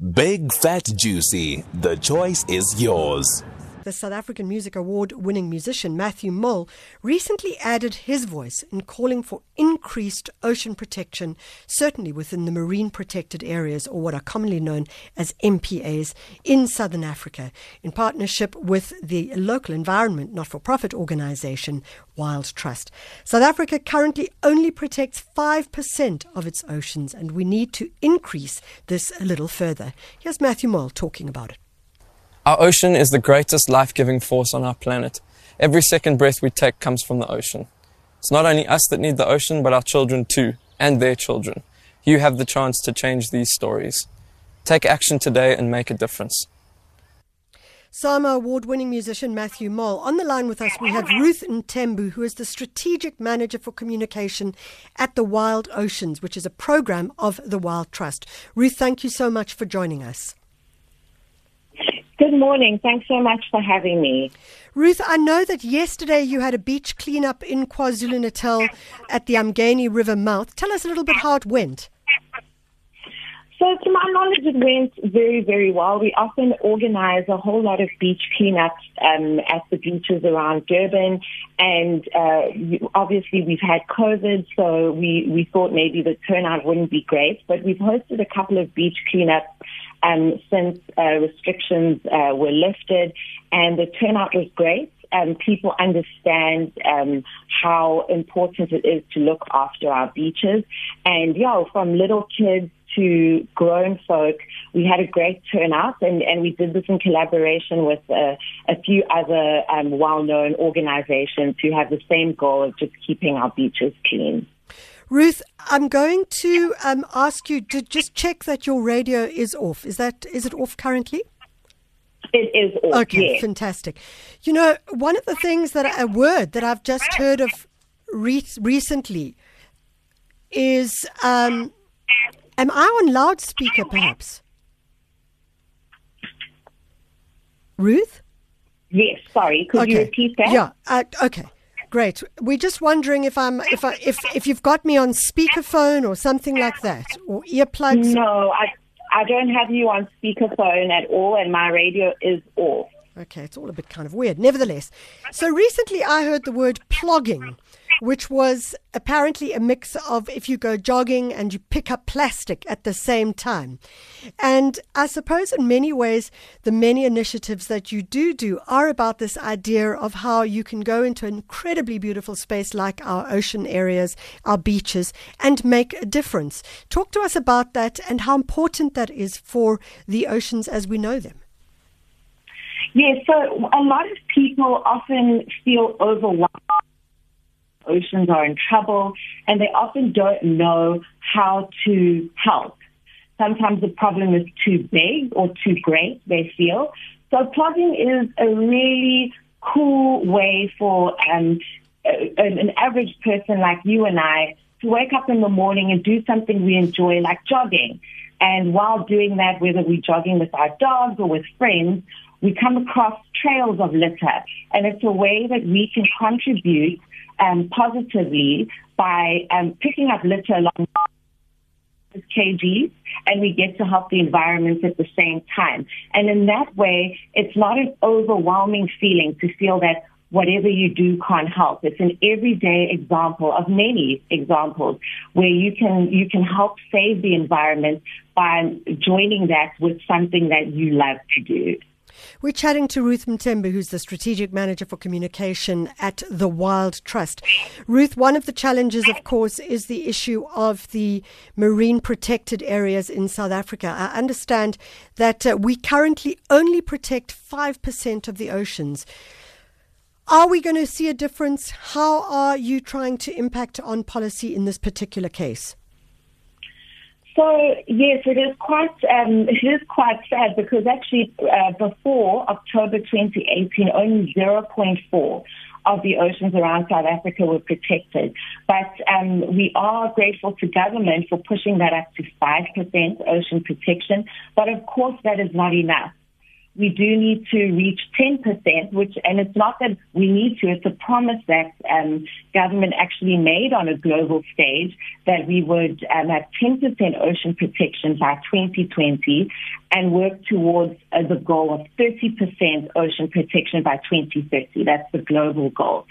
Big Fat Juicy. The choice is yours. The South African Music Award winning musician Matthew Mole recently added his voice in calling for increased ocean protection, certainly within the marine protected areas, or what are commonly known as MPAs, in southern Africa, in partnership with the local environment not for profit organization Wild Trust. South Africa currently only protects 5% of its oceans, and we need to increase this a little further. Here's Matthew Mole talking about it. Our ocean is the greatest life giving force on our planet. Every second breath we take comes from the ocean. It's not only us that need the ocean, but our children too, and their children. You have the chance to change these stories. Take action today and make a difference. SAMA award winning musician Matthew Mole. On the line with us, we have Ruth Mthembu, who is the strategic manager for communication at the Wild Oceans, which is a program of the Wild Trust. Ruth, thank you so much for joining us. Good morning. Thanks so much for having me. Ruth, I know that yesterday you had a beach cleanup in KwaZulu Natal at the Umgeni River mouth. Tell us a little bit how it went. So, to my knowledge, it went very, very well. We often organize a whole lot of beach cleanups um, at the beaches around Durban, and uh, obviously we've had COVID, so we, we thought maybe the turnout wouldn't be great. But we've hosted a couple of beach cleanups um, since uh, restrictions uh, were lifted, and the turnout was great. Um, people understand um, how important it is to look after our beaches, and yeah, from little kids to grown folk, we had a great turnout, and, and we did this in collaboration with uh, a few other um, well-known organizations who have the same goal of just keeping our beaches clean. Ruth, I'm going to um, ask you to just check that your radio is off. Is that is it off currently? It is off. Okay, yes. fantastic. You know, one of the things that a word that I've just heard of re- recently is um, am I on loudspeaker perhaps? Ruth? Yes, sorry. Could okay. you repeat that? Yeah. Uh, okay. Great. We're just wondering if I'm if I if if you've got me on speakerphone or something like that or earplugs. No, I I don't have you on speakerphone at all, and my radio is off. Okay, it's all a bit kind of weird. Nevertheless, so recently I heard the word plogging which was apparently a mix of if you go jogging and you pick up plastic at the same time. And I suppose in many ways, the many initiatives that you do do are about this idea of how you can go into an incredibly beautiful space like our ocean areas, our beaches, and make a difference. Talk to us about that and how important that is for the oceans as we know them. Yes, yeah, so a lot of people often feel overwhelmed oceans are in trouble and they often don't know how to help. Sometimes the problem is too big or too great, they feel. So plogging is a really cool way for um, an average person like you and I to wake up in the morning and do something we enjoy, like jogging. And while doing that, whether we're jogging with our dogs or with friends, we come across trails of litter. And it's a way that we can contribute um, positively by um, picking up litter along kgs and we get to help the environment at the same time. And in that way, it's not an overwhelming feeling to feel that whatever you do can't help. It's an everyday example of many examples where you can you can help save the environment by joining that with something that you love to do. We're chatting to Ruth Mthembu, who's the strategic manager for communication at the Wild Trust. Ruth, one of the challenges, of course, is the issue of the marine protected areas in South Africa. I understand that uh, we currently only protect 5% of the oceans. Are we going to see a difference? How are you trying to impact on policy in this particular case? So yes, it is quite um, it is quite sad because actually uh, before October 2018, only 0.4 of the oceans around South Africa were protected. But um, we are grateful to government for pushing that up to 5% ocean protection. But of course, that is not enough. We do need to reach 10%, which, and it's not that we need to, it's a promise that um, government actually made on a global stage that we would um, have 10% ocean protection by 2020 and work towards uh, the goal of 30% ocean protection by 2030. That's the global goal.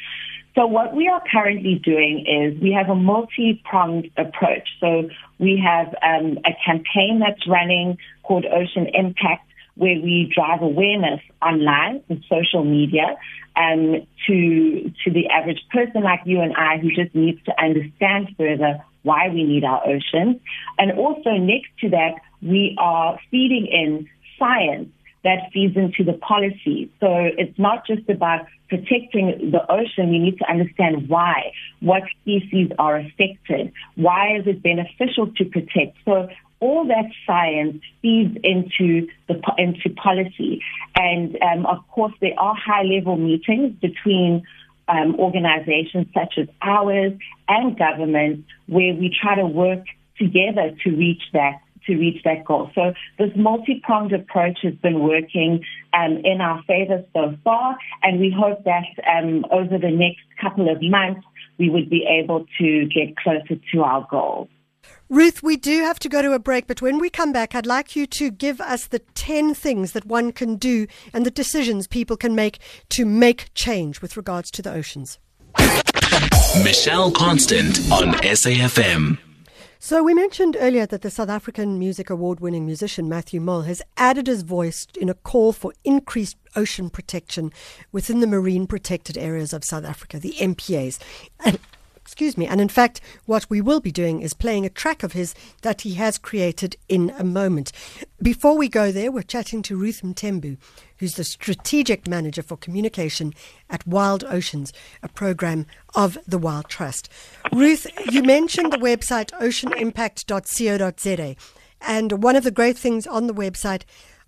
So what we are currently doing is we have a multi-pronged approach. So we have um, a campaign that's running called Ocean Impact where we drive awareness online and social media um, to to the average person like you and I who just needs to understand further why we need our oceans. And also next to that, we are feeding in science that feeds into the policy. So it's not just about protecting the ocean. We need to understand why, what species are affected, why is it beneficial to protect. So all that science feeds into the into policy, and um, of course there are high level meetings between um, organizations such as ours and government where we try to work together to reach that to reach that goal. So this multi-pronged approach has been working um, in our favor so far, and we hope that um, over the next couple of months we would be able to get closer to our goal. Ruth, we do have to go to a break, but when we come back, I'd like you to give us the 10 things that one can do and the decisions people can make to make change with regards to the oceans. Michelle Constant on SAFM. So, we mentioned earlier that the South African Music Award winning musician Matthew Mole has added his voice in a call for increased ocean protection within the marine protected areas of South Africa, the MPAs. And Excuse me. And in fact, what we will be doing is playing a track of his that he has created in a moment. Before we go there, we're chatting to Ruth Mthembu, who's the strategic manager for communication at Wild Oceans, a program of the Wild Trust. Ruth, you mentioned the website oceanimpact.co.za. And one of the great things on the website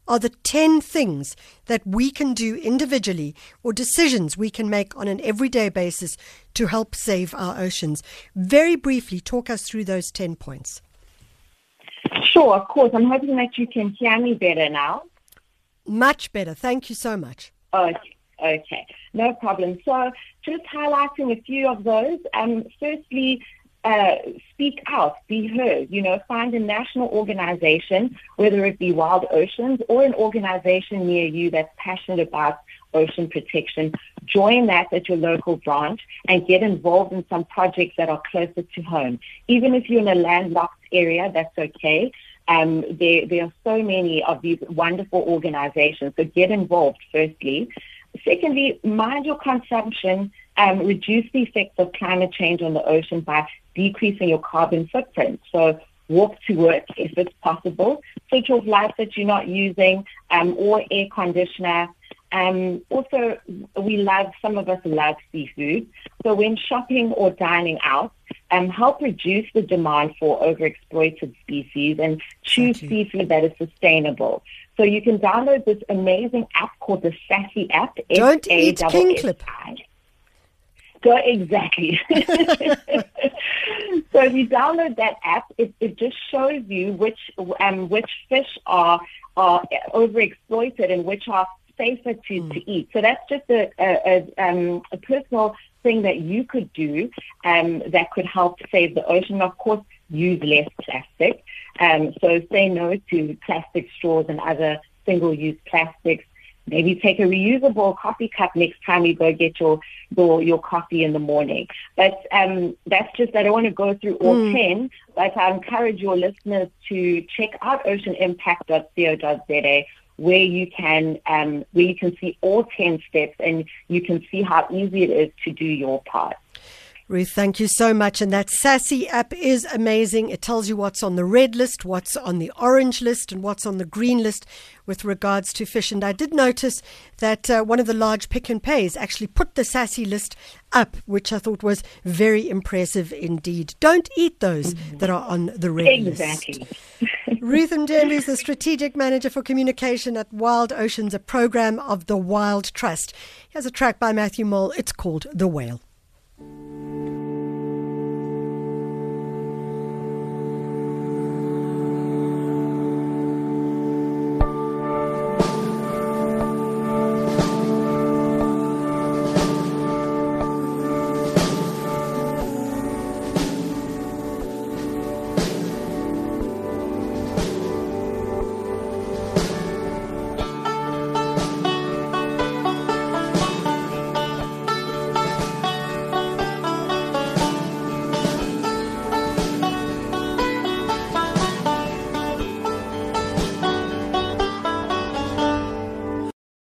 are the 10 things that we can do individually or decisions we can make on an everyday basis to help save our oceans. Very briefly, talk us through those 10 points. Sure, of course. I'm hoping that you can hear me better now. Much better. Thank you so much. Okay. Okay, no problem. So, just highlighting a few of those. Um, firstly, uh, speak out, be heard. You know, find a national organization, whether it be Wild Oceans or an organization near you that's passionate about ocean protection. Join that at your local branch and get involved in some projects that are closer to home. Even if you're in a landlocked area, that's okay. Um, there, there are so many of these wonderful organizations. So get involved, firstly. Secondly, mind your consumption. Um, reduce the effects of climate change on the ocean by decreasing your carbon footprint. So walk to work if it's possible. Switch off lights that you're not using um, or air conditioner. Um, also, we love, some of us love seafood. So when shopping or dining out, um, help reduce the demand for overexploited species and choose seafood that is sustainable. So you can download this amazing app called the SASSI app. Don't eat kingklip. Go exactly. so if you download that app, it, it just shows you which um, which fish are are overexploited and which are safer to, mm. to eat. So that's just a, a, a, um, a personal thing that you could do um, that could help save the ocean. Of course, use less plastic. Um, so say no to plastic straws and other single-use plastics. Maybe take a reusable coffee cup next time you go get your your, your coffee in the morning. But um, that's just I don't want to go through all mm. ten, but I encourage your listeners to check out oceanimpact.co.za where you can um, where you can see all ten steps and you can see how easy it is to do your part. Ruth, thank you so much. And that SASSI app is amazing. It tells you what's on the red list, what's on the orange list, and what's on the green list with regards to fish. And I did notice that uh, one of the large Pick and Pays actually put the SASSI list up, which I thought was very impressive indeed. Don't eat those mm-hmm. that are on the red exactly. list. Ruth Mthembu is the strategic manager for communication at Wild Oceans, a program of the Wild Trust. Here's a track by Matthew Mole. It's called The Whale.